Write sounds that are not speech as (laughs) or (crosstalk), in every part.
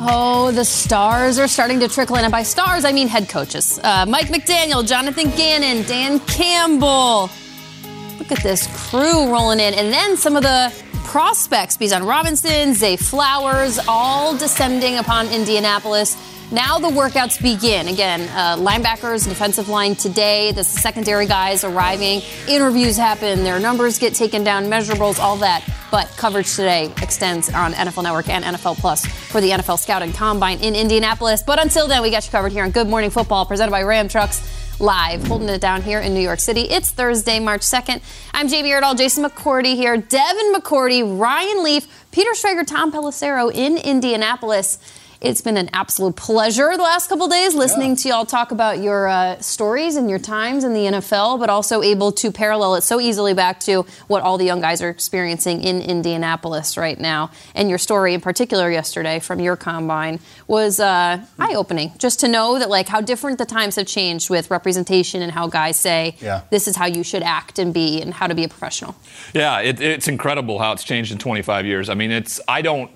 Oh, the stars are starting to trickle in. And by stars, I mean head coaches. Uh, Mike McDaniel, Jonathan Gannon, Dan Campbell. Look at this crew rolling in. And then some of the prospects, Bijan Robinson, Zay Flowers, all descending upon Indianapolis. Now the workouts begin. Again, uh, linebackers, defensive line today, the secondary guys arriving, interviews happen, their numbers get taken down, measurables, all that. But coverage today extends on NFL Network and NFL Plus for the NFL Scouting Combine in Indianapolis. But until then, we got you covered here on Good Morning Football, presented by Ram Trucks live, holding it down here in New York City. It's Thursday, March 2nd. I'm Jamie Erdahl, Jason McCourty here, Devin McCourty, Ryan Leaf, Peter Schrager, Tom Pelissero in Indianapolis. It's been an absolute pleasure the last couple days listening to y'all talk about your uh, stories and your times in the NFL, but also able to parallel it so easily back to what all the young guys are experiencing in Indianapolis right now. And your story, in particular, yesterday from your combine was uh, eye-opening. Just to know that, like, how different the times have changed with representation and how guys say, Yeah. "This is how you should act and be, and how to be a professional." Yeah, it, it's incredible how it's changed in 25 years. I mean, it's I don't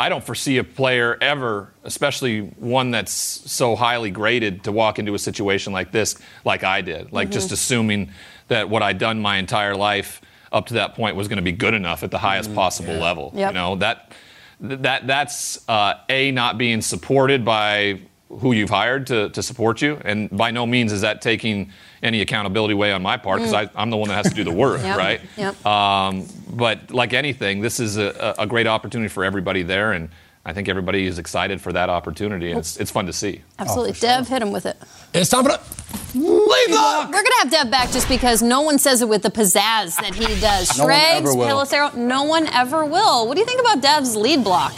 I don't foresee a player ever, especially one that's so highly graded, to walk into a situation like this, like I did. Like just assuming that what I'd done my entire life up to that point was going to be good enough at the highest possible level. Yep. You know that that that's uh, a not being supported by who you've hired to, to support you, and by no means is that taking any accountability away on my part because I'm the one that has to do the work, (laughs) Yep. right? Yep. Um, but like anything, this is a, a great opportunity for everybody there, and I think everybody is excited for that opportunity, and it's, it's fun to see. Absolutely, Dev, hit him with it. It's time for the lead block. We're gonna have Dev back just because no one says it with the pizzazz that he does. (laughs) No one ever will. Pelissero, no one ever will. What do you think about Dev's lead block?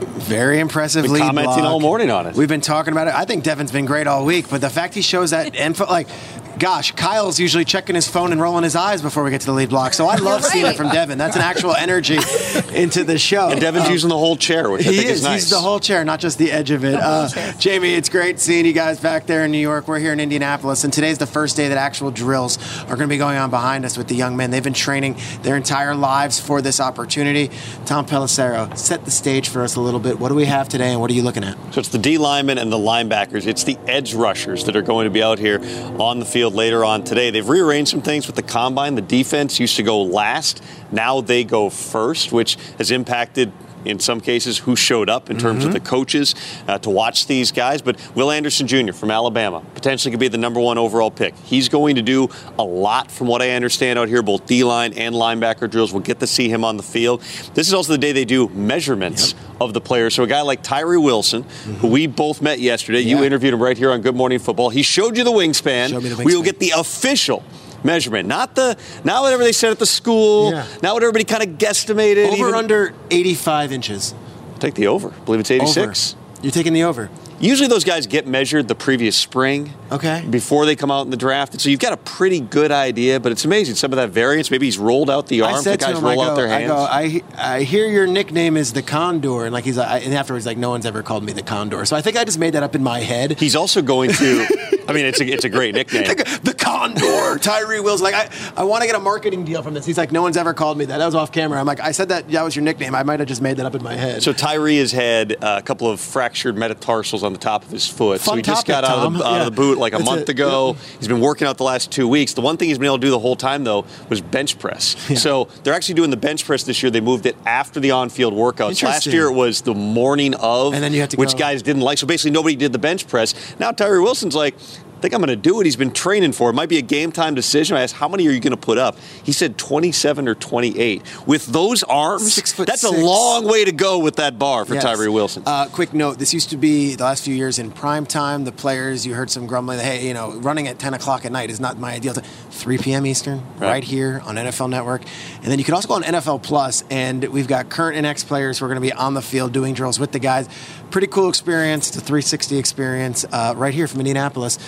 Very impressive Been lead commenting block. all morning on it. We've been talking about it. I think Devin's been great all week, but the fact he shows that info, like, gosh, Kyle's usually checking his phone and rolling his eyes before we get to the lead block. So I love seeing it from Devin. That's an actual energy (laughs) into the show. And Devin's Um, using the whole chair, which I he think is. is nice. He's the whole chair, not just the edge of it. Uh, Jamie, it's great seeing you guys back there in New York. We're here in Indianapolis, and today's the first day that actual drills are going to be going on behind us with the young men. They've been training their entire lives for this opportunity. Tom Pelissero, set the stage for us a little bit. What do we have today, and what are you looking at? So it's the D linemen and the linebackers. It's the edge rushers that are going to be out here on the field later on today. They've rearranged some things with the combine. The defense used to go last. Now they go first, which has impacted. In some cases, who showed up in terms of the coaches uh, to watch these guys. But Will Anderson Jr. from Alabama potentially could be the number one overall pick. He's going to do a lot, from what I understand out here, both D line and linebacker drills. We'll get to see him on the field. This is also the day they do measurements of the players. So a guy like Tyree Wilson, who we both met yesterday, you interviewed him right here on Good Morning Football. He showed you the wingspan. The We will get the official measurement, not the not whatever they said at the school, Yeah. not what everybody kind of guesstimated. Over even- under 85 inches. Take the over. I believe it's 86. Over. You're taking the over. Usually those guys get measured the previous spring. Okay. Before they come out in the draft. And so you've got a pretty good idea, but it's amazing. Some of that variance. Maybe he's rolled out the arm. The guys him, I roll go, out their I go, I, I hear your nickname is the Condor, and like he's, I, and afterwards, like no one's ever called me the Condor, so I think I just made that up in my head. he's also going to. (laughs) I mean, it's a it's a great nickname. the Condor, Tyree Wills. Like I, I want to get a marketing deal from this. He's like, no one's ever called me that. That was off camera. I'm like, I said that that was your nickname. I might have just made that up in my head. So Tyree has had a couple of fractured metatarsals on the top of his foot. so Fun he just got out of, the, out of the boot like a That's month it. ago. He's been working out the last two weeks. The one thing he's been able to do the whole time though was bench press. So they're actually doing the bench press this year. They moved it after the on-field workouts. Last year it was the morning of, And then you had to which go- guys didn't like. So basically nobody did the bench press. Now Tyree Wilson's like. I think I'm going to do it. He's been training for it. Might be a game time decision. I asked, how many are you going to put up? He said 27 or 28. With those arms, that's six. a long way to go with that bar for Yes. Tyree Wilson. Uh, quick note: This used to be the last few years in prime time. The players, you heard some grumbling. Hey, you know, running at 10 o'clock at night is not my ideal time. 3 p.m. Eastern, right. Right. here on NFL Network, and then you can also go on NFL Plus, and we've got current and ex players who are going to be on the field doing drills with the guys. Pretty cool experience. It's a 360 experience uh, right here from Indianapolis.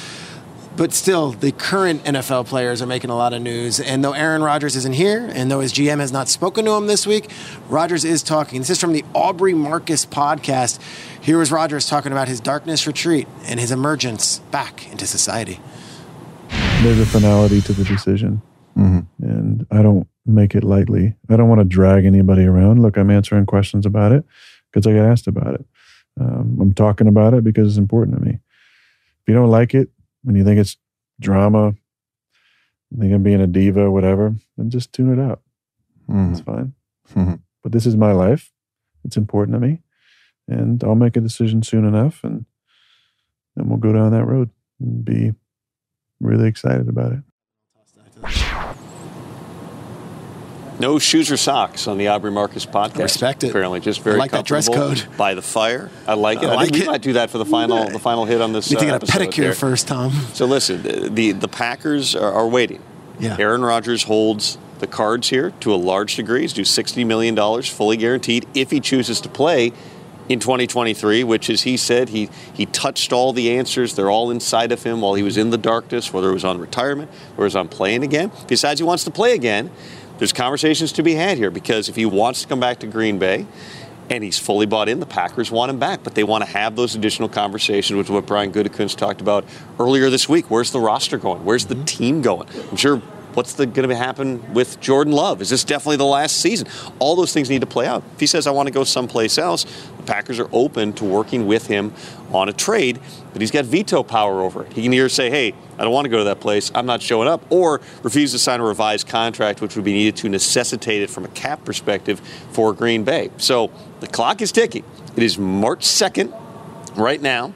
But still, the current NFL players are making a lot of news. And though Aaron Rodgers isn't here, and though his GM has not spoken to him this week, Rodgers is talking. This is from the Aubrey Marcus podcast. Here was Rodgers talking about his darkness retreat and his emergence back into society. there's a finality to the decision, and I don't make it lightly. I don't want to drag anybody around. Look, I'm answering questions about it because I get asked about it. Um, I'm talking about it because it's important to me. If you don't like it and you think it's drama, you think I'm being a diva, whatever, then just tune it out. It's mm-hmm. fine. Mm-hmm. But this is my life. It's important to me, and I'll make a decision soon enough, and then we'll go down that road and be really excited about it. No shoes or socks on the Aubrey Marcus podcast. respect it. Apparently, just very I like that dress code. by the fire. I like it. I I, like think we might do that for the final, the final hit on this. You think uh, a pedicure there. first, Tom? So listen, the the, the Packers are, are waiting. Yeah. Aaron Rodgers holds the cards here to a large degree. He's due sixty million dollars, fully guaranteed, if he chooses to play in 2023. Which, as he said, he he touched all the answers. They're all inside of him while he was in the darkness, whether it was on retirement or it was on playing again. If he decides he wants to play again, there's conversations to be had here because if he wants to come back to Green Bay. And he's fully bought in. The Packers want him back, but they want to have those additional conversations, which is what Brian Gutekunst talked about earlier this week. Where's the roster going? Where's the team going? I'm sure what's going to happen with Jordan Love? Is this definitely the last season? All those things need to play out. If he says, I want to go someplace else, the Packers are open to working with him on a trade, but he's got veto power over it. He can either say, hey, I don't want to go to that place, I'm not showing up, or refuse to sign a revised contract, which would be needed to necessitate it from a cap perspective for Green Bay. So the clock is ticking. It is March 2nd right now.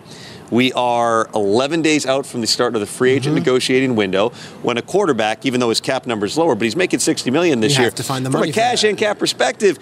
We are 11 days out from the start of the free agent Mm-hmm. negotiating window. When a quarterback, even though his cap number is lower, but he's making 60 million this You year. have to find the from a cash and cap perspective,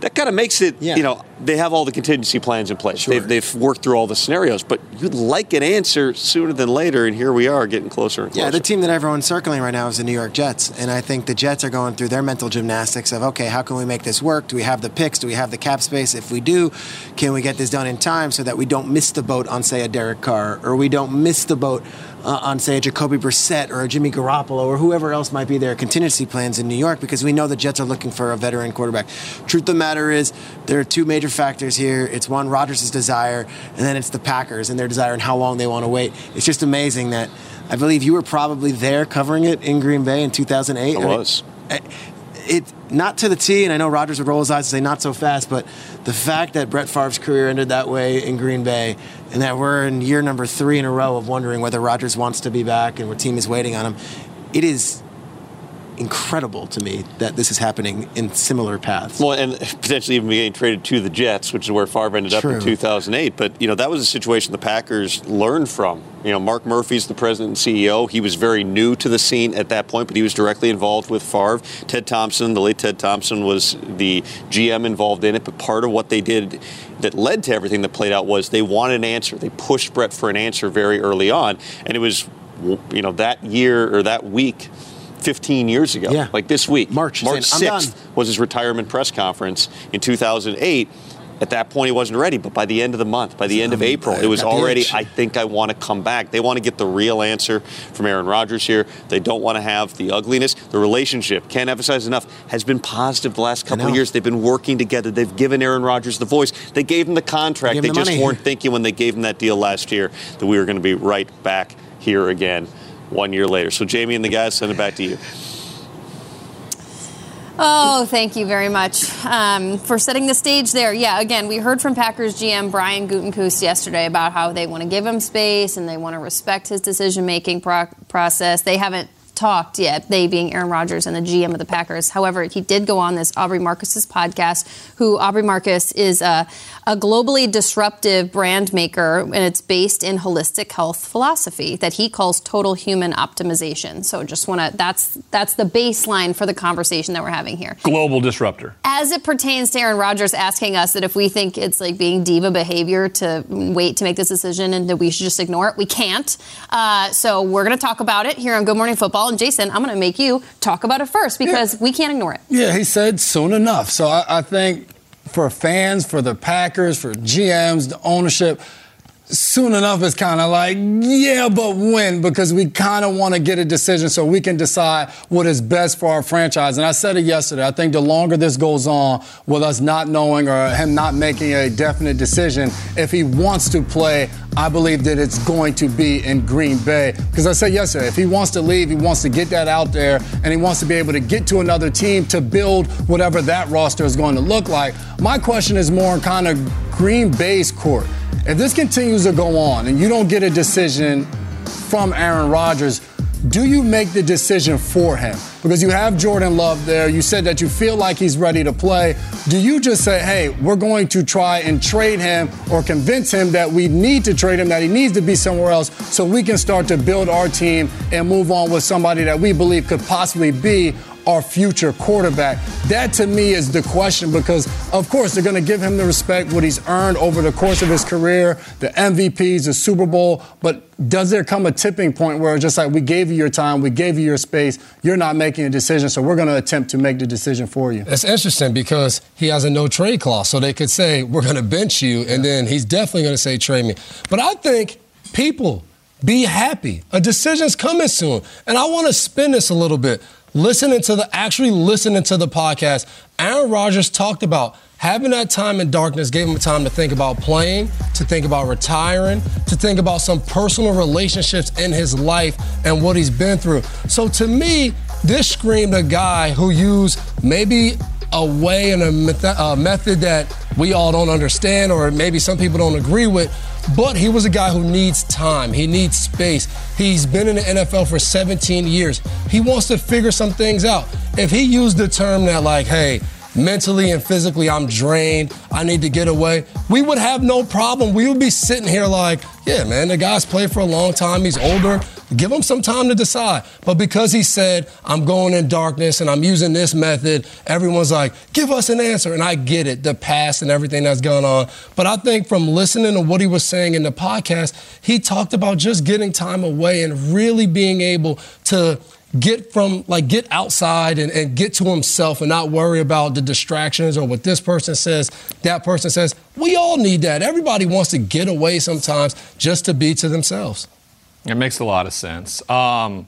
that kind of makes it. Yeah. You know, they have all the contingency plans in place. Sure. They've, they've worked through all the scenarios, but you'd like an answer sooner than later, and here we are getting closer and closer. Yeah, the team that everyone's circling right now is the New York Jets. And I think the Jets are going through their mental gymnastics of, okay, how can we make this work? Do we have the picks? Do we have the cap space? If we do, can we get this done in time so that we don't miss the boat on, say, a Derek Carr, or we don't miss the boat uh, on, say, a Jacoby Brissett or a Jimmy Garoppolo or whoever else might be their contingency plans in New York because we know the Jets are looking for a veteran quarterback. Truth of the matter is, there are two major factors here. It's one, Rodgers' desire, and then it's the Packers and their desire and how long they want to wait. It's just amazing that I believe you were probably there covering it in Green Bay in 2008. I was. it, it not to the T, and I know Rodgers would roll his eyes and say not so fast, but the fact that Brett Favre's career ended that way in Green Bay, and that we're in year number three in a row of wondering whether Rodgers wants to be back and what team is waiting on him, it is incredible to me that this is happening in similar paths. Well, and potentially even getting traded to the Jets, which is where Favre ended up in 2008. But you know that was a situation the Packers learned from. You know, Mark Murphy's the president and CEO. He was very new to the scene at that point, but he was directly involved with Favre. Ted Thompson, the late Ted Thompson, was the GM involved in it. But part of what they did that led to everything that played out was they wanted an answer. They pushed Brett for an answer very early on, and it was, you know, that year or that week. 15 years ago, Yeah. like this week, March, March saying, 6th was his retirement press conference in 2008. At that point, he wasn't ready, but by the end of the month, by the end of Um, April, it was already. I think I want to come back. They want to get the real answer from Aaron Rodgers here. They don't want to have the ugliness. The relationship, can't emphasize enough, has been positive the last couple of years. They've been working together. They've given Aaron Rodgers the voice. They gave him the contract. They the just money. weren't thinking when they gave him that deal last year that we were going to be right back here again one year later. So, Jamie and the guys, send it back to you. Oh, thank you very much um, for setting the stage there. Yeah, again, we heard from Packers GM Brian Gutekunst yesterday about how they want to give him space and they want to respect his decision-making pro- process. They haven't talked yet, they being Aaron Rodgers and the GM of the Packers. However, he did go on this Aubrey Marcus's podcast, who Aubrey Marcus is a, a globally disruptive brand maker, and it's based in holistic health philosophy that he calls total human optimization. So just want to, that's, that's the baseline for the conversation that we're having here. Global disruptor. As it pertains to Aaron Rodgers asking us that if we think it's like being diva behavior to wait to make this decision and that we should just ignore it, we can't. Uh, so we're going to talk about it here on Good Morning Football. And Jason, I'm going to make you talk about it first because yeah. we can't ignore it. Yeah, he said soon enough. So I, I think for fans, for the Packers, for GMs, the ownership, soon enough it's kind of like, yeah, but when? Because we kind of want to get a decision so we can decide what is best for our franchise. And I said it yesterday. I think the longer this goes on with us not knowing or him not making a definite decision, if he wants to play, I believe that it's going to be in Green Bay. Because I said yesterday, if he wants to leave, he wants to get that out there and he wants to be able to get to another team to build whatever that roster is going to look like. My question is more kind of Green Bay's court. If this continues to go on and you don't get a decision from Aaron Rodgers, do you make the decision for him? Because you have Jordan Love there. You said that you feel like he's ready to play. Do you just say, hey, we're going to try and trade him or convince him that we need to trade him, that he needs to be somewhere else so we can start to build our team and move on with somebody that we believe could possibly be our future quarterback? That to me is the question because, of course, they're going to give him the respect, what he's earned over the course of his career, the MVPs, the Super Bowl. But does there come a tipping point where it's just like, we gave you your time, we gave you your space, you're not making a decision, so we're going to attempt to make the decision for you? It's interesting because he has a no trade clause, so they could say, we're going to bench you, and then he's definitely going to say, trade me. But I think people, be happy. A decision's coming soon. And I want to spin this a little bit listening to the actually listening to the podcast, Aaron Rodgers talked about having that time in darkness gave him time to think about playing, to think about retiring, to think about some personal relationships in his life and what he's been through. So to me, this screamed a guy who used maybe a way and a method that we all don't understand or maybe some people don't agree with but he was a guy who needs time. He needs space. He's been in the NFL for 17 years. He wants to figure some things out. If he used the term that, like, hey, mentally and physically, I'm drained. I need to get away. We would have no problem. We would be sitting here like, yeah, man, the guy's played for a long time. He's older. Give him some time to decide. But because he said, I'm going in darkness and I'm using this method, everyone's like, give us an answer. And I get it, the past and everything that's gone on. But I think from listening to what he was saying in the podcast, he talked about just getting time away and really being able to get from like get outside and, and get to himself and not worry about the distractions or what this person says that person says we all need that everybody wants to get away sometimes just to be to themselves it makes a lot of sense um,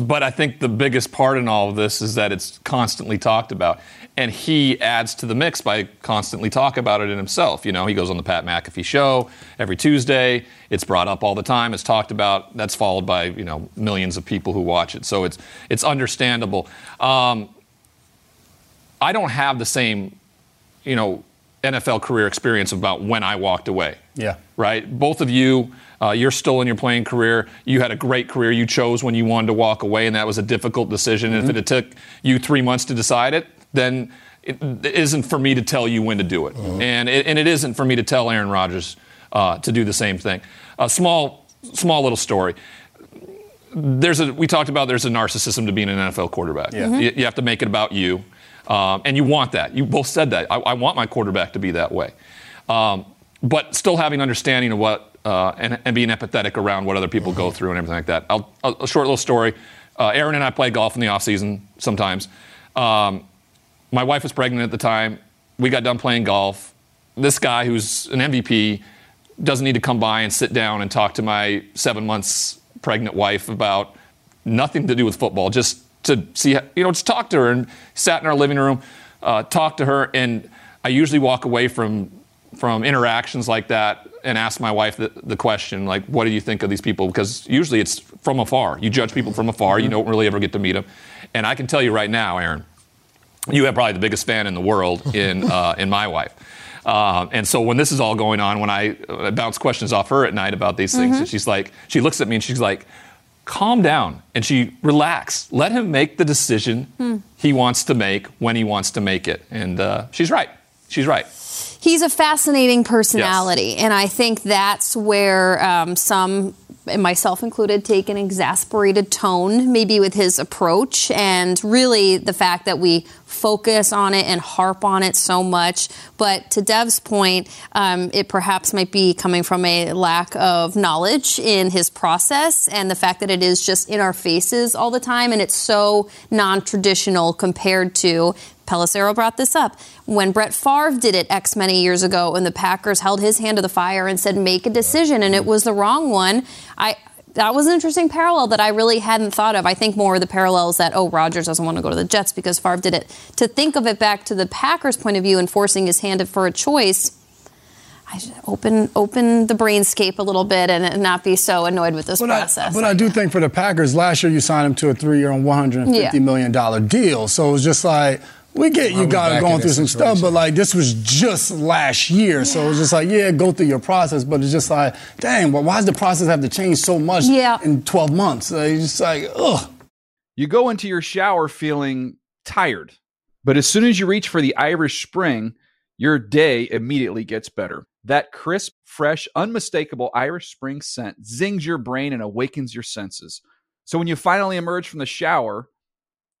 but I think the biggest part in all of this is that it's constantly talked about. And he adds to the mix by constantly talking about it in himself. You know, he goes on the Pat McAfee show every Tuesday. It's brought up all the time. It's talked about. That's followed by, you know, millions of people who watch it. So it's, it's understandable. Um, I don't have the same, you know, NFL career experience about when I walked away. Yeah. Right? Both of you uh, you're still in your playing career. You had a great career. You chose when you wanted to walk away, and that was a difficult decision. Mm-hmm. And if it took you three months to decide it, then it isn't for me to tell you when to do it. Mm-hmm. And, it and it isn't for me to tell Aaron Rodgers uh, to do the same thing. A small, small little story. There's a, we talked about there's a narcissism to being an NFL quarterback. Yeah. Mm-hmm. You, you, have to make it about you. Um, and you want that. You both said that. I, I, want my quarterback to be that way. Um, but still having understanding of what uh, and, and, being empathetic around what other people go through and everything like that. I'll, I'll, a short little story. Uh, Aaron and I play golf in the off season sometimes. Um, my wife was pregnant at the time. We got done playing golf. This guy, who's an MVP, doesn't need to come by and sit down and talk to my seven months pregnant wife about nothing to do with football, just to see, you know, just talk to her. And sat in our living room, uh, talked to her, and I usually walk away from from interactions like that and ask my wife the, the, question, like, what do you think of these people? Because usually it's from afar. You judge people from afar. You mm-hmm. don't really ever get to meet them. And I can tell you right now, Aaron, you have probably the biggest fan in the world in, (laughs) uh, in my wife. Uh, and so when this is all going on, when I, I bounce questions off her at night about these things, mm-hmm. she's like, she looks at me and she's like, calm down and she relax. Let him make the decision Hmm. he wants to make when he wants to make it. And uh, she's right. She's right. He's a fascinating personality, and I think that's where um, some, and myself included, take an exasperated tone, maybe with his approach, and really the fact that we focus on it and harp on it so much. But to Dev's point, um, it perhaps might be coming from a lack of knowledge in his process, and the fact that it is just in our faces all the time, and it's so non-traditional compared to Pelissero brought this up. When Brett Favre did it X many years ago, and the Packers held his hand to the fire and said, make a decision, and it was the wrong one, I. That was an interesting parallel that I really hadn't thought of. I think more of the parallels that, oh, Rodgers doesn't want to go to the Jets because Favre did it. To think of it back to the Packers' point of view and forcing his hand for a choice, I should open open the brainscape a little bit and, not be so annoyed with this But process. I, but I do think for the Packers, last year you signed him to a three-year and one hundred and fifty Yeah. million dollar deal. So it was just like we get you we got back going through this some situation? stuff, but like this was just last year. So it was just like yeah, go through your process. But it's just like dang, well, why does the process have to change so much Yeah. in twelve months? Uh, it's just like ugh. You go into your shower feeling tired, but as soon as you reach for the Irish Spring, your day immediately gets better. That crisp, fresh, unmistakable Irish Spring scent zings your brain and awakens your senses. So when you finally emerge from the shower,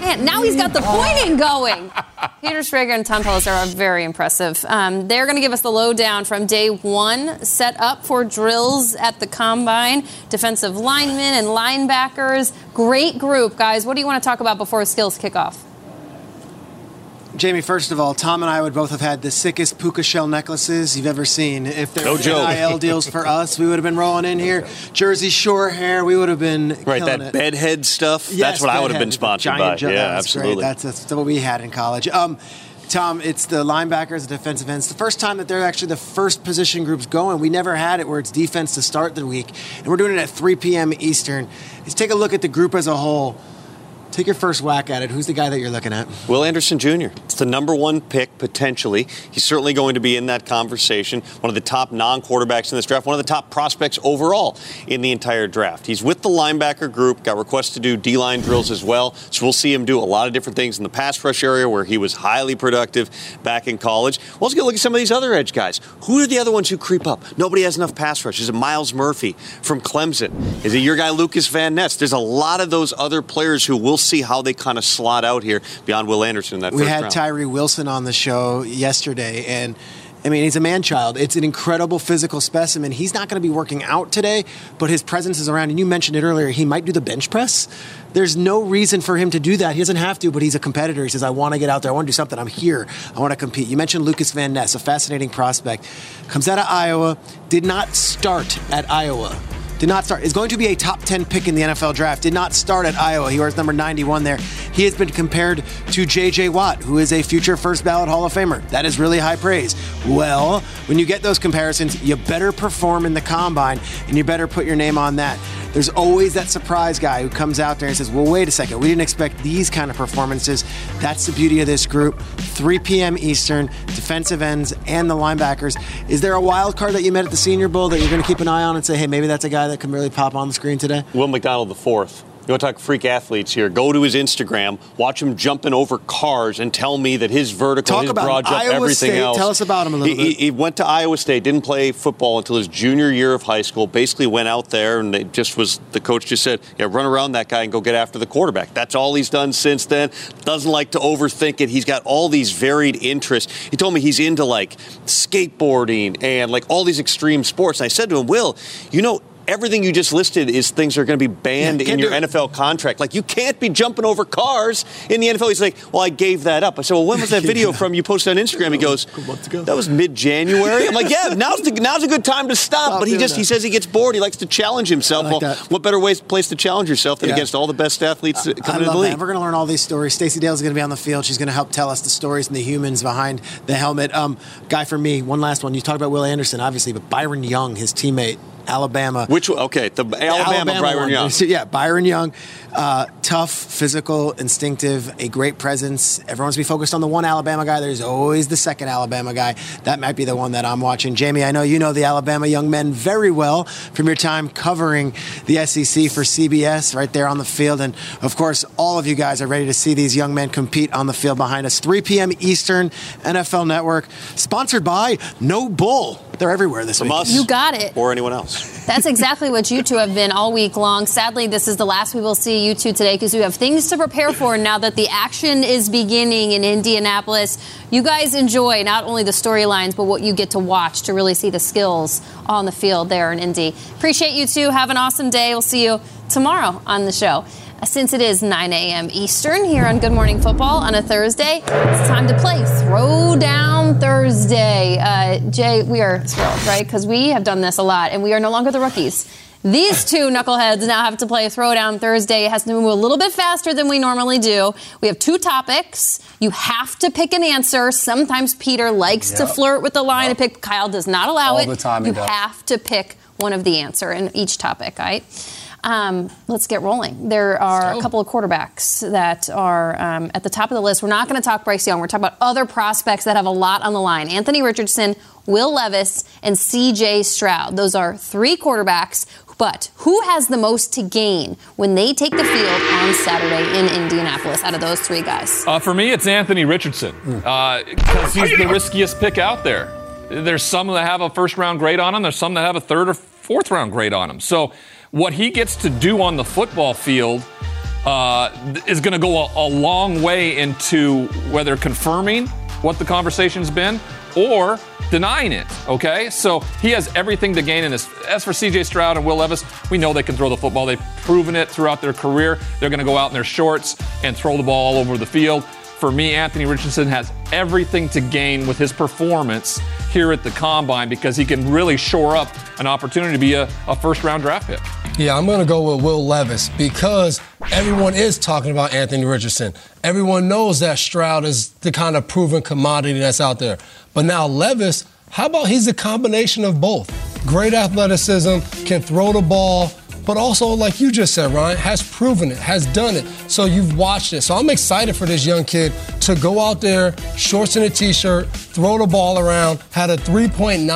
Man, now he's got the pointing going. Peter Schrager and Tom are very impressive. Um, they're going to give us the lowdown from day one, set up for drills at the combine, defensive linemen and linebackers. Great group, guys. What do you want to talk about before skills kick off? Jamie, first of all, Tom and I would both have had the sickest puka shell necklaces you've ever seen. If there No were joke. NIL deals for us, we would have been rolling in here. Jersey Shore hair, we would have been Right, that it. bedhead stuff. Yes, that's what I would have been sponsored giant by. ju- yeah, that was great. absolutely. That's, that's what we had in college. Um, Tom, it's the linebackers, the defensive ends. The first time that they're actually the first position groups going. We never had it where it's defense to start the week, and we're doing it at 3 p.m. Eastern. Let's take a look at the group as a whole. Take your first whack at it. Who's the guy that you're looking at? Will Anderson Jr. It's the number one pick potentially. He's certainly going to be in that conversation. One of the top non-quarterbacks in this draft. One of the top prospects overall in the entire draft. He's with the linebacker group. Got requests to do D-line drills as well. So we'll see him do a lot of different things in the pass rush area where he was highly productive back in college. We'll also get a look at some of these other edge guys. Who are the other ones who creep up? Nobody has enough pass rush. Is it Myles Murphy from Clemson? Is it your guy Lucas Van Ness? There's a lot of those other players who we'll see how they kind of slot out here beyond Will Anderson in that we had round. Tyree Wilson on the show yesterday, and I mean, he's a man child. It's an incredible physical specimen. He's not going to be working out today, but his presence is around. And you mentioned it earlier, he might do the bench press. There's no reason for him to do that. He doesn't have to, but he's a competitor. He says, I want to get out there. I want to do something. I'm here. I want to compete. You mentioned Lucas Van Ness, a fascinating prospect. Comes out of Iowa, did not start at Iowa. Did not start. Is going to be a top 10 pick in the NFL draft. Did not start at Iowa. He wears number 91 there. He has been compared to J.J. Watt, who is a future first ballot Hall of Famer. That is really high praise. Well, when you get those comparisons, you better perform in the combine and you better put your name on that. There's always that surprise guy who comes out there and says, Well, wait a second, we didn't expect these kind of performances. That's the beauty of this group. 3 p.m. Eastern, defensive ends and the linebackers. Is there a wild card that you met at the Senior Bowl that you're going to keep an eye on and say, Hey, maybe that's a guy that can really pop on the screen today? Will McDonald the fourth. You want to talk freak athletes here? Go to his Instagram, watch him jumping over cars, and tell me that his vertical, Talk his about broad him. jump, Iowa everything State. else. Tell us about him a little he, bit. He, he went to Iowa State, didn't play football until his junior year of high school. Basically, went out there and they just was the coach just said, "Yeah, run around that guy and go get after the quarterback." That's all he's done since then. Doesn't like to overthink it. He's got all these varied interests. He told me he's into like skateboarding and like all these extreme sports. And I said to him, "Will, you know." Everything you just listed is things that are going to be banned Yeah, in your. NFL contract. Like you can't be jumping over cars in the NFL. He's like, well, I gave that up. I said, well, when was that (laughs) video from you posted on Instagram? He goes, that was mid-January. I'm like, yeah, now's the now's a good time to stop. Stop but he just that. he says he gets bored. He likes to challenge himself. Like well, that. what better way place to challenge yourself than Yeah. against all the best athletes I coming into love the that. league? We're going to learn all these stories. Stacey Dale's going to be on the field. She's going to help tell us the stories and the humans behind the helmet. Um, guy for me, one last one. You talked about Will Anderson, obviously, but Byron Young, his teammate, Alabama. Which okay, the Alabama, Byron one. Young. (laughs) Yeah, Byron Young. Uh, tough, physical, instinctive, a great presence. Everyone's be focused on the one Alabama guy. There's always the second Alabama guy. That might be the one that I'm watching. Jamie, I know you know the Alabama young men very well from your time covering the SEC for CBS right there on the field. And of course, all of you guys are ready to see these young men compete on the field behind us. 3 p.m. Eastern, NFL Network, sponsored by NOBULL. They're everywhere this From week. us You got it. or anyone else. That's exactly what you two have been all week long. Sadly, this is the last we will see you two today because we have things to prepare for now that the action is beginning in Indianapolis. You guys enjoy not only the storylines, but what you get to watch to really see the skills on the field there in Indy. Appreciate you two. Have an awesome day. We'll see you tomorrow on the show. Since it is 9 a.m. Eastern here on Good Morning Football on a Thursday, it's time to play Throwdown Thursday. Uh, Jay, we are thrilled, right? Because we have done this a lot and we are no longer the rookies. These two knuckleheads now have to play Throwdown Thursday. It has to move a little bit faster than we normally do. We have two topics. You have to pick an answer. Sometimes Peter likes to flirt with the line and pick. Kyle does not allow All it. the time you have to pick one of the answer in each topic, all right? Um, let's get rolling. There are a couple of quarterbacks that are um, at the top of the list. We're not going to talk Bryce Young. We're talking about other prospects that have a lot on the line. Anthony Richardson, Will Levis, and C.J. Stroud. Those are three quarterbacks. But who has the most to gain when they take the field on Saturday in Indianapolis out of those three guys? Uh, for me, it's Anthony Richardson because he's the riskiest pick out there. There's some that have a first round grade on him. There's some that have a third or fourth round grade on him. So what he gets to do on the football field uh, is going to go a, a long way into whether confirming what the conversation's been or denying it. Okay, so he has everything to gain in this. As for C.J. Stroud and Will Levis, we know they can throw the football. They've proven it throughout their career. They're going to go out in their shorts and throw the ball all over the field. For me, Anthony Richardson has everything to gain with his performance here at the combine because he can really shore up an opportunity to be a, a first round draft pick. Yeah, I'm going to go with Will Levis because everyone is talking about Anthony Richardson. Everyone knows that Stroud is the kind of proven commodity that's out there. But now Levis, how about he's a combination of both? Great athleticism, can throw the ball, but also, like you just said, Ryan, has proven it, has done it. So you've watched it. So I'm excited for this young kid to go out there, shorts and a t-shirt, throw the ball around, had a 3.97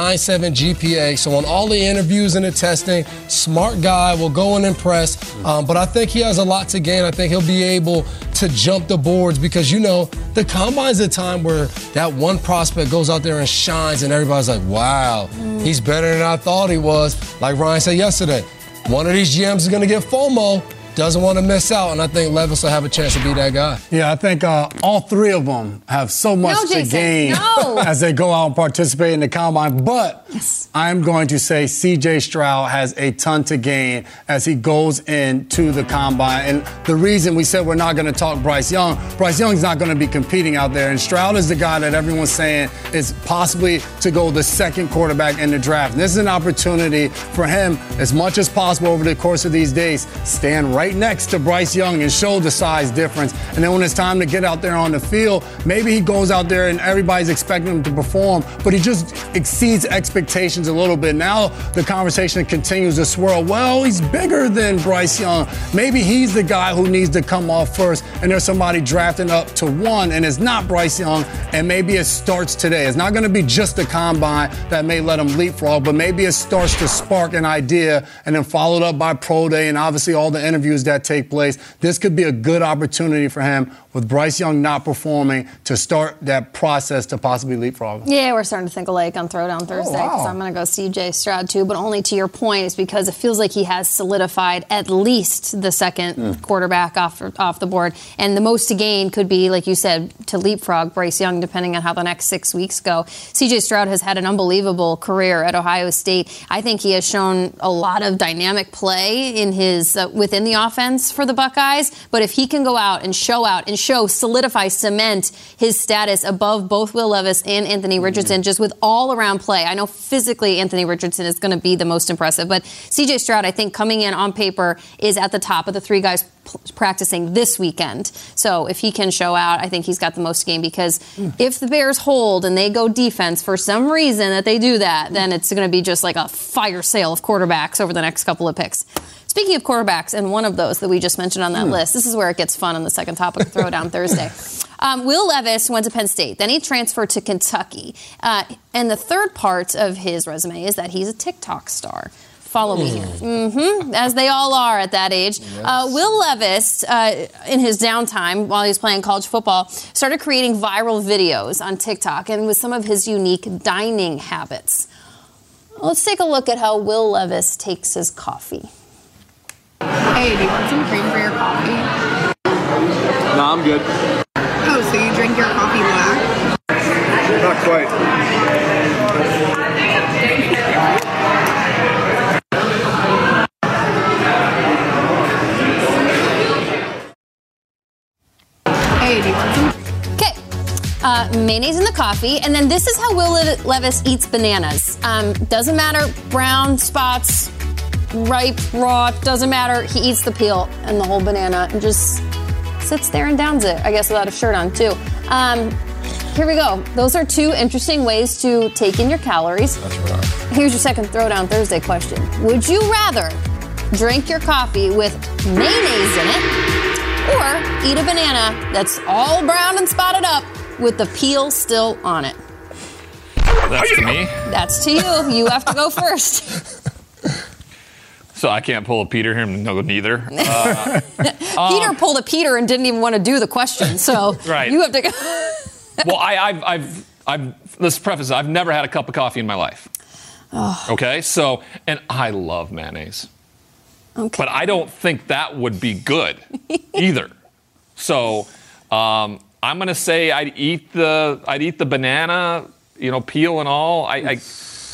GPA. So on all the interviews and the testing, smart guy, will go and impress. Um, but I think he has a lot to gain. I think he'll be able to jump the boards because, you know, the combine's a time where that one prospect goes out there and shines and everybody's like, wow, he's better than I thought he was. Like Ryan said yesterday, one of these GMs is going to get FOMO, doesn't want to miss out, and I think Levis will have a chance to be that guy. Yeah, I think uh, all three of them have so much No, to Jason, gain no. (laughs) as they go out and participate in the combine. But I'm going to say CJ Stroud has a ton to gain as he goes into the combine. And the reason we said we're not going to talk Bryce Young, Bryce Young's not going to be competing out there. And Stroud is the guy that everyone's saying is possibly to go the second quarterback in the draft. And this is an opportunity for him, as much as possible over the course of these days, stand right next to Bryce Young and show the size difference. And then when it's time to get out there on the field, maybe he goes out there and everybody's expecting him to perform, but he just exceeds expectations a little bit. Now the conversation continues to swirl. Well, he's bigger than Bryce Young. Maybe he's the guy who needs to come off first, and there's somebody drafting up to one, and it's not Bryce Young, and maybe it starts today. It's not going to be just the combine that may let him leapfrog, but maybe it starts to spark an idea and then followed up by pro day and obviously all the interviews that take place. This could be a good opportunity for him with Bryce Young not performing to start that process to possibly leapfrog. Yeah, we're starting to think alike on Throwdown Thursday. Oh, wow. So I'm going to go CJ Stroud too, but only to your point is because it feels like he has solidified at least the second Mm. quarterback off off the board, and the most to gain could be, like you said, to leapfrog Bryce Young, depending on how the next six weeks go. CJ Stroud has had an unbelievable career at Ohio State. I think he has shown a lot of dynamic play in his uh, within the offense for the Buckeyes. But if he can go out and show out and show, solidify, cement his status above both Will Levis and Anthony mm-hmm. Richardson, just with all around play. I know physically Anthony Richardson is going to be the most impressive, but CJ Stroud, I think, coming in on paper is at the top of the three guys p- practicing this weekend. So if he can show out, I think he's got the most game because mm. if the Bears hold and they go defense for some reason that they do that, then it's going to be just like a fire sale of quarterbacks over the next couple of picks. Speaking of quarterbacks, and one of those that we just mentioned on that Hmm. list, this is where it gets fun on the second topic of Throwdown (laughs) Thursday. Um, Will Levis went to Penn State. Then he transferred to Kentucky. Uh, and the third part of his resume is that he's a TikTok star. Follow me here. hmm as they all are at that age. Uh, Will Levis, uh, in his downtime while he was playing college football, started creating viral videos on TikTok and with some of his unique dining habits. Let's take a look at how Will Levis takes his coffee. Hey, do you want some cream for your coffee? No, I'm good. Oh, so you drink your coffee black? Not quite. Hey, do you want some? Okay. Uh, mayonnaise in the coffee, and then this is how Will Levis eats bananas. Um, doesn't matter, brown spots, ripe, raw, doesn't matter. He eats the peel and the whole banana and just sits there and downs it. I guess without a shirt on too. Um, here we go. Those are two interesting ways to take in your calories. That's right. Here's your second Throwdown Thursday question: Would you rather drink your coffee with mayonnaise in it? or eat a banana that's all brown and spotted up with the peel still on it. That's to me. (laughs) That's to you. You have to go (laughs) first. So I can't pull a Peter here no neither. (laughs) Uh, Peter pulled a Peter and didn't even want to do the question, so (laughs) Right. you have to go. well, I, I've, I've, I've, let's preface. I've never had a cup of coffee in my life. Oh, Okay, so and I love mayonnaise, okay. but I don't think that would be good (laughs) either. So um, I'm gonna say I'd eat the I'd eat the banana, you know, peel and all. I I,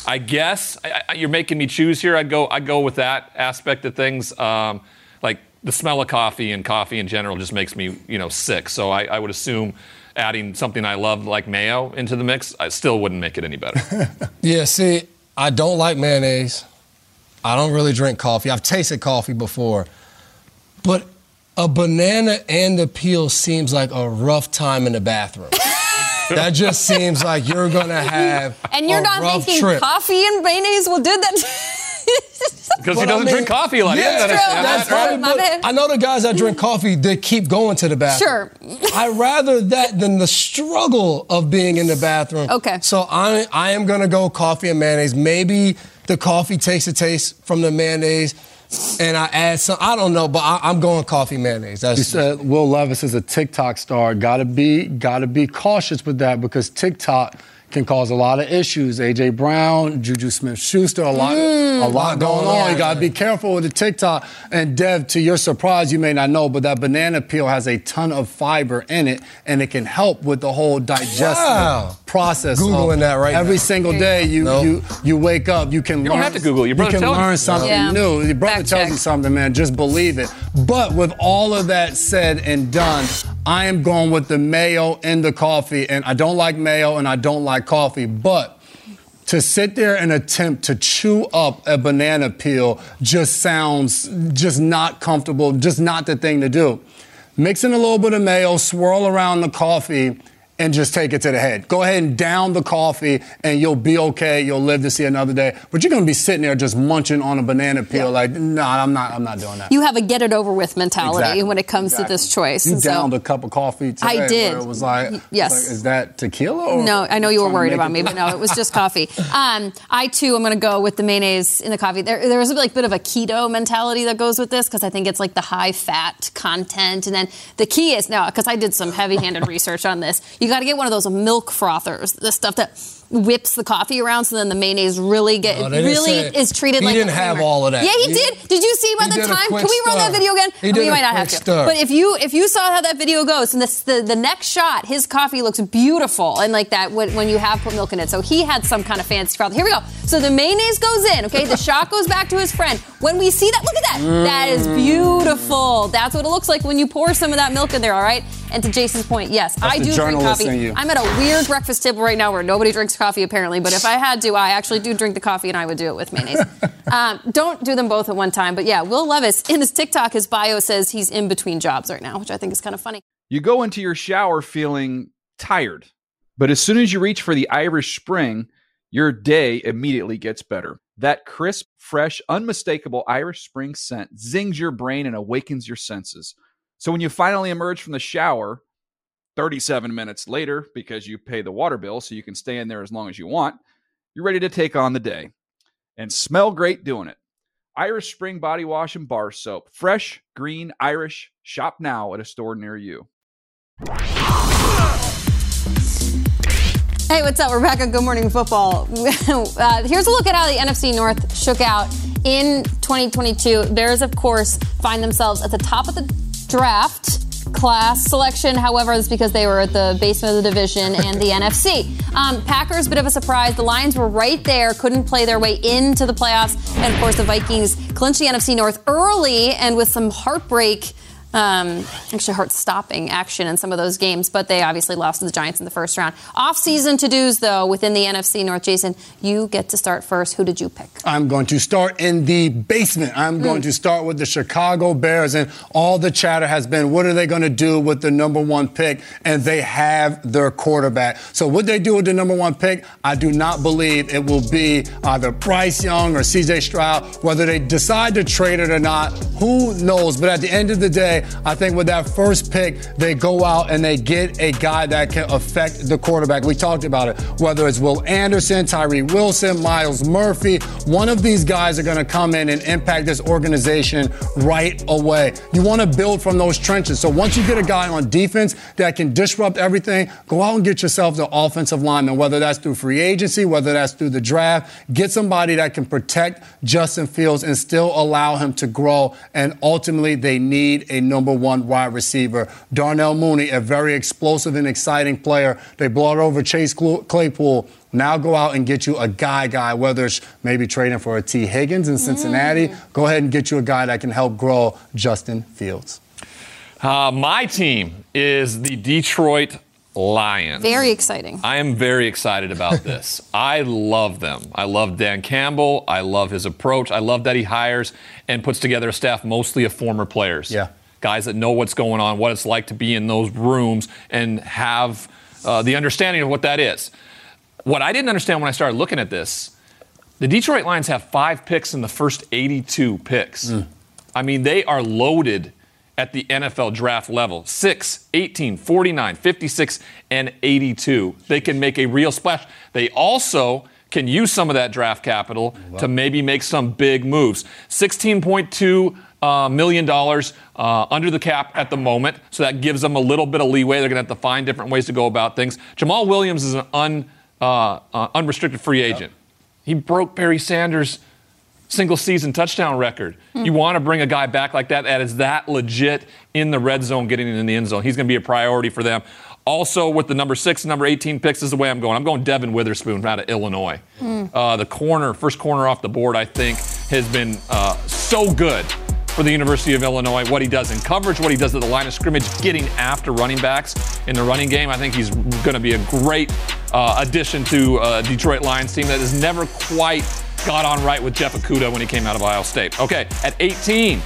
I guess I, I, you're making me choose here. I'd go I'd go with that aspect of things. Um, like the smell of coffee and coffee in general just makes me you know sick. So I, I would assume adding something I love like mayo into the mix, I still wouldn't make it any better. (laughs) Yeah, see, I don't like mayonnaise. I don't really drink coffee. I've tasted coffee before. But a banana and the peel seems like a rough time in the bathroom. (laughs) that just seems like you're gonna have and you're a not rough making trip. coffee and mayonnaise will do that. (laughs) Because he But I doesn't mean, drink coffee like yeah, that. That's, Yeah, that's right. right. But. I know the guys that drink coffee, they keep going to the bathroom. Sure. I'd rather that than the struggle of being in the bathroom. Okay. So I, I am going to go coffee and mayonnaise. Maybe the coffee takes a taste from the mayonnaise and I add some. I don't know, but I, I'm going coffee mayonnaise. That's You said Will Levis is a TikTok star. Gotta be, gotta be cautious with that because TikTok can cause a lot of issues. AJ Brown, Juju Smith-Schuster, a lot, mm, a lot going on. You gotta be careful with the TikTok. And Dev, to your surprise, you may not know, but that banana peel has a ton of fiber in it, and it can help with the whole digestive Wow. Process. Googling So that right Every now. single day, you Nope. you you wake up, you can You learn. don't have to Google it. Your you can tells you. learn something Yeah. new. Your brother Fact tells check. you something, man. Just believe it. But with all of that said and done, I am going with the mayo in the coffee. And I don't like mayo and I don't like coffee. But to sit there and attempt to chew up a banana peel just sounds just not comfortable, just not the thing to do. Mix in a little bit of mayo, swirl around the coffee, and just take it to the head. Go ahead and down the coffee, and you'll be okay. You'll live to see another day. But you're gonna be sitting there just munching on a banana peel, like, no, I'm not. I'm not doing that. You have a get it over with mentality Exactly. when it comes Exactly. to this choice. You And so- downed a cup of coffee today. I did. Where it was like, yes. like, is that tequila? Or No, I know you were worried about it- me, but no, it was just coffee. (laughs) Um, I too am going to go with the mayonnaise in the coffee. There, there was a like bit of a keto mentality that goes with this because I think it's like the high fat content, and then the key is now because I did some heavy handed research on this. You got to get one of those milk frothers, the stuff that whips the coffee around, so then the mayonnaise really get No, really say- is treated he like. He didn't a have all of that. Yeah, he, He- did. Did you see by the time? Can we run that video again? He I mean, you a might not quick have to. stir. But if you if you saw how that video goes, and this, the the next shot, his coffee looks beautiful and like that when, when you have put milk in it. So he had some kind of fancy crowd. Here we go. So the mayonnaise goes in. Okay, the shot goes back to his friend. When we see that, look at that. That is mm. beautiful. That's what it looks like when you pour some of that milk in there. All right. And to Jason's point, yes, I do drink coffee. I'm at a weird breakfast table right now where nobody drinks coffee apparently, but if I had to, I actually do drink the coffee and I would do it with mayonnaise. (laughs) um, don't do them both at one time, but yeah, Will Levis in his TikTok, his bio says he's in between jobs right now, which I think is kind of funny. You go into your shower feeling tired, but as soon as you reach for the Irish Spring, your day immediately gets better. That crisp, fresh, unmistakable Irish Spring scent zings your brain and awakens your senses. So when you finally emerge from the shower, 37 minutes later, because you pay the water bill so you can stay in there as long as you want, you're ready to take on the day and smell great doing it. Irish Spring Body Wash and Bar Soap. Fresh, green, Irish. Shop now at a store near you. Hey, what's up? We're back on Good Morning Football. (laughs) uh, here's a look at how the NFC North shook out in 2022. Bears, of course, find themselves at the top of the draft class selection. However, it's because they were at the basement of the division and the (laughs) NFC. Um, Packers, bit of a surprise. The Lions were right there, couldn't play their way into the playoffs. And of course, the Vikings clinched the NFC North early and with some heartbreak um, actually heart stopping action in some of those games, but they obviously lost to the Giants in the first round. Off season to dos, though, within the NFC North. Jason, you get to start first. Who did you pick? I'm going to start in the basement. I'm going to start with the Chicago Bears, and all the chatter has been what are they going to do with the number one pick? And they have their quarterback. So, what they do with the number one pick, I do not believe it will be either Bryce Young or CJ Stroud. Whether they decide to trade it or not, who knows? But at the end of the day, I think with that first pick, they go out and they get a guy that can affect the quarterback. We talked about it, whether it's Will Anderson, Tyree Wilson, Myles Murphy. One of these guys are going to come in and impact this organization right away. You want to build from those trenches. So once you get a guy on defense that can disrupt everything, go out and get yourself the offensive lineman, whether that's through free agency, whether that's through the draft. Get somebody that can protect Justin Fields and still allow him to grow. And ultimately, they need a number one wide receiver. Darnell Mooney, a very explosive and exciting player. They brought over Chase Claypool. Now go out and get you a guy, guy, whether it's maybe trading for a Tee Higgins in Cincinnati. Go ahead and get you a guy that can help grow Justin Fields. Uh, my team is the Detroit Lions. Very exciting. I am very excited about (laughs) this. I love them. I love Dan Campbell. I love his approach. I love that he hires and puts together a staff mostly of former players. Yeah. Guys that know what's going on, what it's like to be in those rooms, and have uh, the understanding of what that is. What I didn't understand when I started looking at this, the Detroit Lions have five picks in the first 82 picks. I mean, they are loaded at the NFL draft level 6, 18, 49, 56, and 82. They can make a real splash. They also can use some of that draft capital to maybe make some big moves. $16.2 uh, million dollars uh, under the cap at the moment, so that gives them a little bit of leeway. They're going to have to find different ways to go about things. Jamaal Williams is an un, uh, uh, unrestricted free agent. He broke Barry Sanders' single season touchdown record. You want to bring a guy back like that that is that legit in the red zone, getting in the end zone. He's going to be a priority for them. Also, with the number six number 18 picks, is the way I'm going. I'm going Devon Witherspoon out of Illinois. Uh, the corner, first corner off the board, I think, has been uh, so good for the University of Illinois. What he does in coverage, what he does at the line of scrimmage, getting after running backs in the running game. I think he's going to be a great uh, addition to uh, Detroit Lions team that has never quite got on right with Jeff Okudah when he came out of Ohio State. Okay, at 18,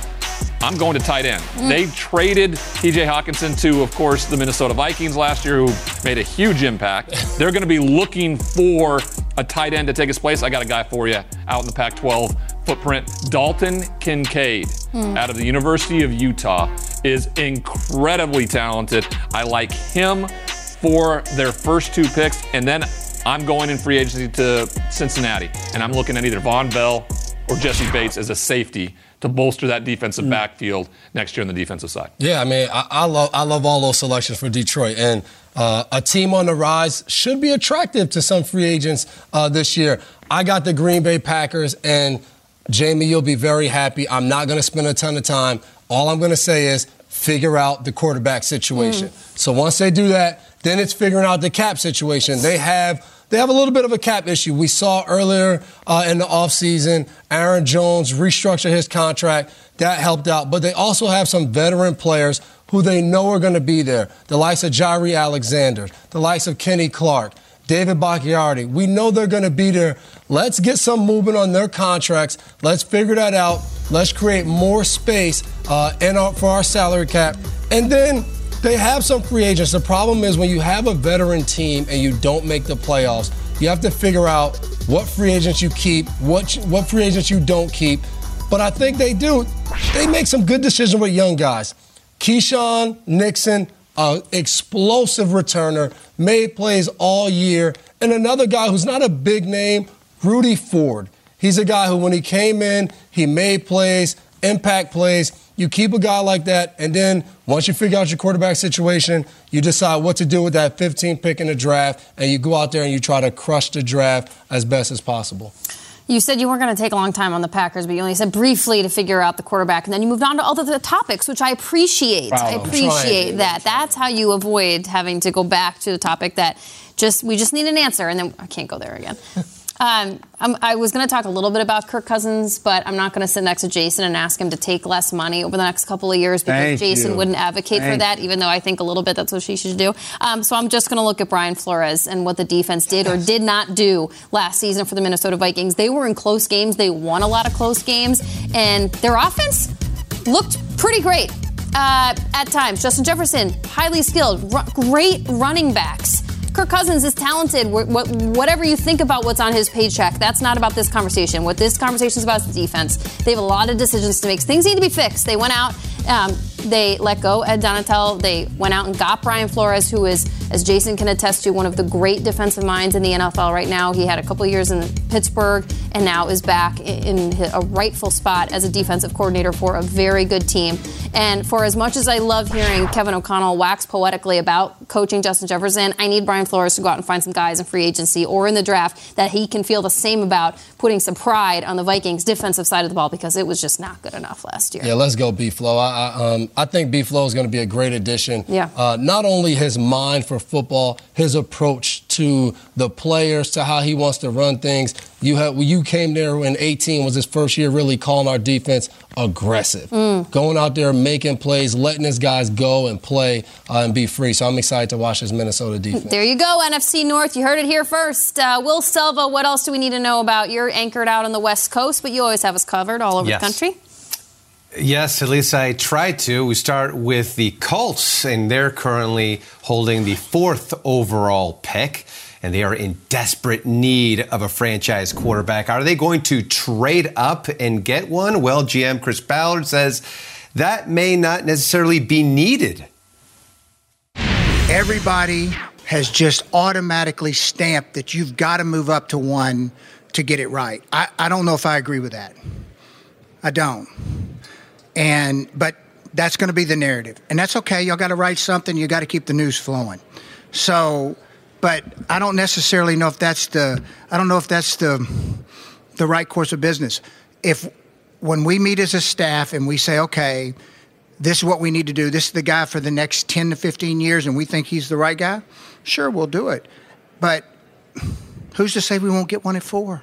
I'm going to tight end. They traded TJ Hockenson to, of course, the Minnesota Vikings last year, who made a huge impact. (laughs) They're going to be looking for a tight end to take his place. I got a guy for you out in the Pac 12 footprint. Dalton Kincaid out of the University of Utah is incredibly talented. I like him for their first two picks. And then I'm going in free agency to Cincinnati. And I'm looking at either Vonn Bell or Jessie Bates as a safety to bolster that defensive backfield next year on the defensive side. Yeah, I mean, I, I love I love all those selections for Detroit, and Uh, a team on the rise should be attractive to some free agents uh, this year. I got the Green Bay Packers, and Jamie, you'll be very happy. I'm not going to spend a ton of time. All I'm going to say is figure out the quarterback situation. Mm. So once they do that, then it's figuring out the cap situation. They have they have a little bit of a cap issue. We saw earlier uh, in the offseason Aaron Jones restructure his contract. That helped out. But they also have some veteran players who they know are going to be there. The likes of Jaire Alexander, the likes of Kenny Clark, David Bakhtiari. We know they're going to be there. Let's get some movement on their contracts. Let's figure that out. Let's create more space uh, in our, for our salary cap. And then they have some free agents. The problem is when you have a veteran team and you don't make the playoffs, you have to figure out what free agents you keep, what what free agents you don't keep. But I think they do. They make some good decisions with young guys. Keisean Nixon, an explosive returner, made plays all year, and another guy who's not a big name, Rudy Ford. He's a guy who, when he came in, he made plays, impact plays. You keep a guy like that, and then once you figure out your quarterback situation, you decide what to do with that 15 pick in the draft, and you go out there and you try to crush the draft as best as possible. You said you weren't going to take a long time on the Packers, but you only said briefly to figure out the quarterback, and then you moved on to other topics, which I appreciate. Wow, I appreciate that. That's how you avoid having to go back to the topic that just we just need an answer, and then I can't go there again. (laughs) Um, i was going to talk a little bit about Kirk Cousins, but I'm not going to sit next to Jason and ask him to take less money over the next couple of years because Thank Jason you. wouldn't advocate Thank for that, even though I think a little bit that's what she should do. Um, so I'm just going to look at Brian Flores and what the defense did or did not do last season for the Minnesota Vikings. They were in close games, they won a lot of close games, and their offense looked pretty great. Uh, at times, Justin Jefferson, highly skilled, r- great running backs. Kirk Cousins is talented. Whatever you think about what's on his paycheck, that's not about this conversation. What this conversation is about is defense. They have a lot of decisions to make. Things need to be fixed. They went out, um, they let go Ed Donatell. They went out and got Brian Flores, who is, as Jason can attest to, one of the great defensive minds in the NFL right now. He had a couple years in Pittsburgh and now is back in a rightful spot as a defensive coordinator for a very good team. And for as much as I love hearing Kevin O'Connell wax poetically about coaching Justin Jefferson, I need Brian Flores to go out and find some guys in free agency or in the draft that he can feel the same about putting some pride on the Vikings' defensive side of the ball because it was just not good enough last year. Yeah, let's go B Flow. I, I, um, I think B Flow is going to be a great addition. Yeah. Uh, not only his mind for football, his approach to the players, to how he wants to run things. You have you came there when 18 was his first year, really calling our defense aggressive, mm. going out there making plays, letting his guys go and play uh, and be free. So I'm excited to watch this Minnesota defense. There you go, NFC North. You heard it here first. Uh, Will Selva, what else do we need to know about? You're anchored out on the West Coast, but you always have us covered all over yes. the country. Yes, at least I try to. We start with the Colts, and they're currently holding the fourth overall pick, and they are in desperate need of a franchise quarterback. Are they going to trade up and get one? Well, GM Chris Ballard says that may not necessarily be needed. Everybody has just automatically stamped that you've got to move up to one to get it right. I, I don't know if I agree with that. I don't. And but that's going to be the narrative, and that's okay. Y'all got to write something. You got to keep the news flowing. So, but I don't necessarily know if that's the I don't know if that's the the right course of business. If when we meet as a staff and we say, okay, this is what we need to do. This is the guy for the next 10 to 15 years, and we think he's the right guy. Sure, we'll do it. But who's to say we won't get one at four?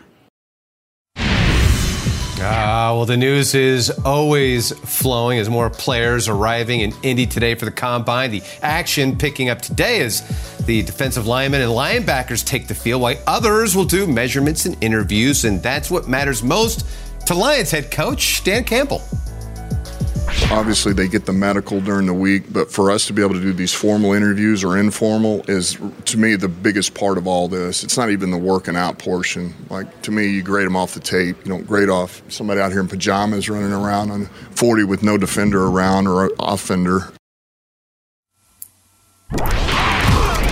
Ah, well, the news is always flowing as more players arriving in Indy today for the combine. The action picking up today as the defensive linemen and linebackers take the field, while others will do measurements and interviews, and that's what matters most to Lions head coach Dan Campbell. Obviously, they get the medical during the week, but for us to be able to do these formal interviews or informal is, to me, the biggest part of all this. It's not even the working out portion. Like, to me, you grade them off the tape. You don't grade off somebody out here in pajamas running around on 40 with no defender around or offender.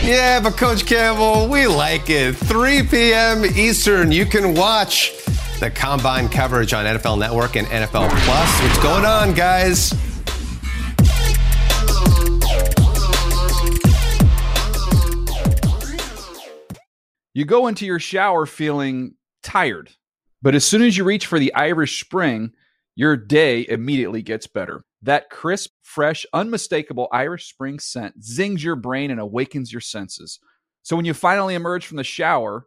Yeah, but Coach Campbell, we like it. 3 p.m. Eastern, you can watch the combine coverage on NFL Network and NFL Plus. What's going on, guys? You go into your shower feeling tired, but as soon as you reach for the Irish Spring, your day immediately gets better. That crisp, fresh, unmistakable Irish Spring scent zings your brain and awakens your senses. So when you finally emerge from the shower,